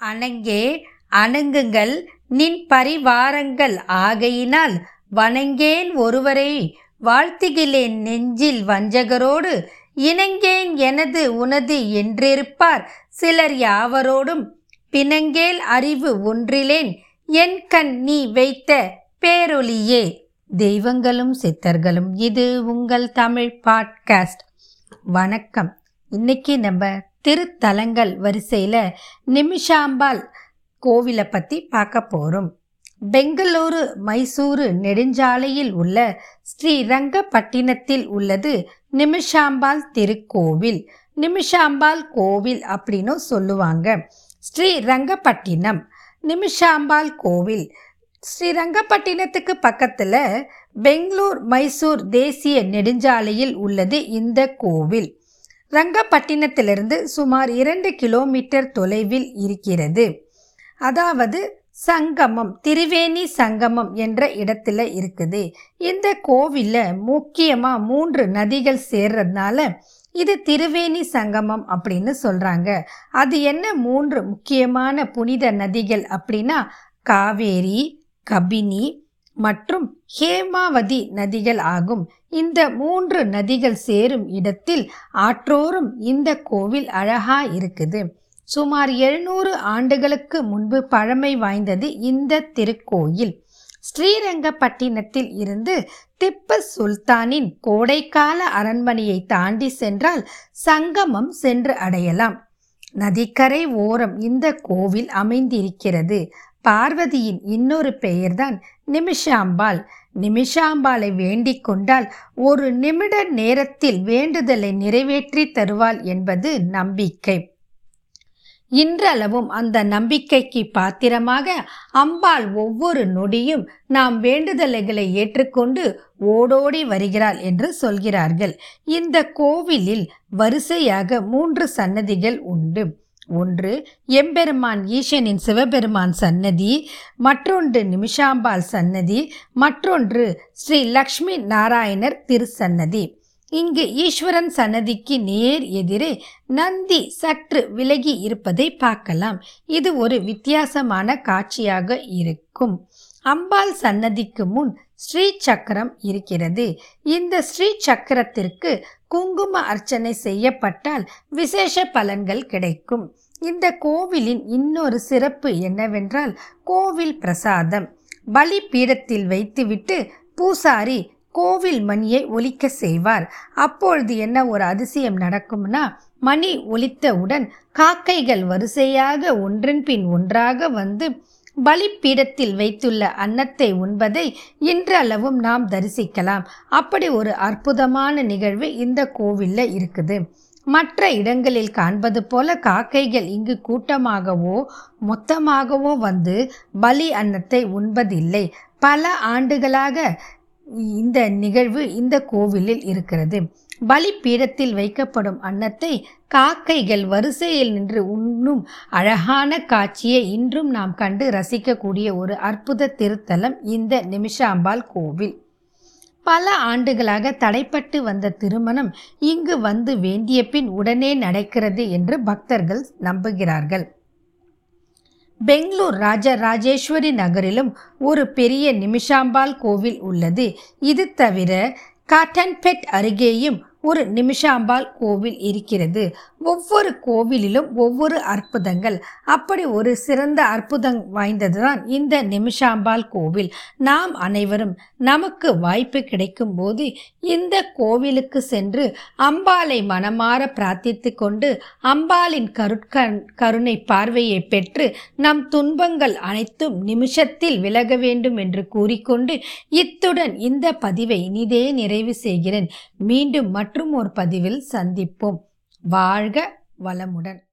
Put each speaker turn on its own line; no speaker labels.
அணங்கே அணங்குங்கள் நின் பரிவாரங்கள் ஆகையினால் வணங்கேன் ஒருவரை. வாழ்த்துகிலேன் நெஞ்சில் வஞ்சகரோடு. இணங்கேன் எனது உனது என்றிருப்பார் சிலர் யாவரோடும். பிணங்கேல் அறிவு ஒன்றிலேன் என் கண் நீ வைத்த பேரொலியே தெய்வங்களும் சித்தர்களும் இது உங்கள் தமிழ் பாட்காஸ்ட். வணக்கம். இன்னைக்கு நம்ம திருத்தலங்கள் வரிசையில் நிமிஷாம்பாள் கோவிலை பற்றி பார்க்க போகிறோம் பெங்களூரு மைசூரு நெடுஞ்சாலையில் உள்ள ஸ்ரீரங்கப்பட்டினத்தில் உள்ளது நிமிஷாம்பாள் திருக்கோவில். நிமிஷாம்பாள் கோவில் அப்படின்னும் சொல்லுவாங்க. ஸ்ரீரங்கப்பட்டினம் நிமிஷாம்பாள் கோவில். ஸ்ரீரங்கப்பட்டினத்துக்கு பக்கத்தில் பெங்களூர் மைசூர் தேசிய நெடுஞ்சாலையில் உள்ளது இந்த கோவில். ரங்கப்பட்டினத்திலிருந்து சுமார் இரண்டு கிலோமீட்டர் தொலைவில் இருக்கிறது. அதாவது சங்கமம் திரிவேணி சங்கமம் என்ற இடத்துல இருக்குது. இந்த கோவிலில் முக்கியமாக மூன்று நதிகள் சேர்றதுனால இது திருவேணி சங்கமம் அப்படின்னு சொல்கிறாங்க அது என்ன மூன்று முக்கியமான புனித நதிகள் அப்படின்னா காவேரி கபினி மற்றும் ஹேமாவதி நதிகள் ஆகும். இந்த மூன்று நதிகள் சேரும் இடத்தில் ஆற்றோறும் இந்த கோவில் அழகா இருக்குது. சுமார் எழுநூறு ஆண்டுகளுக்கு முன்பு பழமை வாய்ந்தது இந்த திருக்கோயில். ஸ்ரீரங்கப்பட்டினத்தில் இருந்து திப்பு சுல்தானின் கோடைக்கால அரண்மனையை தாண்டி சென்றால் சங்கமம் சென்று அடையலாம். நதிக்கரை ஓரம் இந்த கோவில் அமைந்திருக்கிறது. பார்வதியின் இன்னொரு பெயர்தான் நிமிஷாம்பாள். நிமிஷாம்பாளை வேண்டிக் கொண்டால் ஒரு நிமிட நேரத்தில் வேண்டுதலை நிறைவேற்றி தருவாள் என்பது நம்பிக்கை. இன்றளவும் அந்த நம்பிக்கைக்கு பாத்திரமாக அம்பாள் ஒவ்வொரு நொடியும் நாம் வேண்டுதல்களை ஏற்றுக்கொண்டு ஓடோடி வருகிறாள் என்று சொல்கிறார்கள். இந்த கோவிலில் வரிசையாக மூன்று சன்னதிகள் உண்டு. ஒன்று எம்பெருமான் ஈசனின் சிவபெருமான் சன்னதி மற்றொன்று நிமிஷாம்பாள் சன்னதி மற்றொன்று ஸ்ரீ லக்ஷ்மி நாராயணர் திருச்சன்னதி. இங்கு ஈஸ்வரன் சன்னதிக்கு நேர் எதிரே நந்தி சற்று விலகி இருப்பதை பார்க்கலாம். இது ஒரு வித்தியாசமான காட்சியாக இருக்கும். அம்பாள் சன்னதிக்கு முன் ஸ்ரீ சக்கரம் இருக்கிறது. இந்த ஸ்ரீ சக்கரத்திற்கு குங்கும அர்ச்சனை செய்யப்பட்டால் விசேஷ பலன்கள் கிடைக்கும். இந்த கோவிலின் இன்னொரு சிறப்பு என்னவென்றால் கோவில் பிரசாதம். பலி பீடத்தில் வைத்துவிட்டு பூசாரி கோவில் மணியை ஒலிக்க செய்வார். அப்பொழுது என்ன ஒரு அதிசயம் நடக்கும்னா மணி ஒலித்தவுடன் காக்கைகள் வரிசையாக ஒன்றன் பின் ஒன்றாக வந்து பலிப்பீடத்தில் வைத்துள்ள அன்னத்தை உண்பதை இன்றளவும் நாம் தரிசிக்கலாம். அப்படி ஒரு அற்புதமான நிகழ்வு இந்த கோவிலில் இருக்குது. மற்ற இடங்களில் காண்பது போல காக்கைகள் இங்கு கூட்டமாகவோ மொத்தமாகவோ வந்து பலி அன்னத்தை உண்பதில்லை. பல ஆண்டுகளாக இந்த நிகழ்வு இந்த கோவிலில் இருக்கிறது. பலிப்பீடத்தில் வைக்கப்படும் அன்னத்தை காக்கைகள் வரிசையில் நின்று உண்ணும் அழகான காட்சியை இன்றும் நாம் கண்டு ரசிக்கக்கூடிய ஒரு அற்புத திருத்தலம் இந்த நிமிஷாம்பாள் கோவில். பல ஆண்டுகளாக தடைப்பட்டு வந்த திருமணம் இங்கு வந்து வேண்டிய பின் உடனே நடக்கிறது என்று பக்தர்கள் நம்புகிறார்கள். பெங்களூர் ராஜராஜேஸ்வரி நகரிலும் ஒரு பெரிய நிமிஷாம்பாள் கோவில் உள்ளது. இது தவிர காட்டன்பெட் அருகேயும் ஒரு நிமிஷாம்பாள் கோவில் இருக்கிறது. ஒவ்வொரு கோவிலிலும் ஒவ்வொரு அற்புதங்கள். அப்படி ஒரு சிறந்த அற்புதம் வாய்ந்ததுதான் இந்த நிமிஷாம்பாள் கோவில். நாம் அனைவரும் நமக்கு வாய்ப்பு கிடைக்கும் போது இந்த கோவிலுக்கு சென்று அம்பாளை மனமாற பிரார்த்தித்து கொண்டு அம்பாளின் கருட்கண் கருணை பார்வையை பெற்று நம் துன்பங்கள் அனைத்தும் நிமிஷத்தில் விலக வேண்டும் என்று கூறிக்கொண்டு இத்துடன் இந்த பதிவை இனிதே நிறைவு செய்கிறேன். மீண்டும் மற்றும் ஒரு பதிவில் சந்திப்போம். வாழ்க வளமுடன்.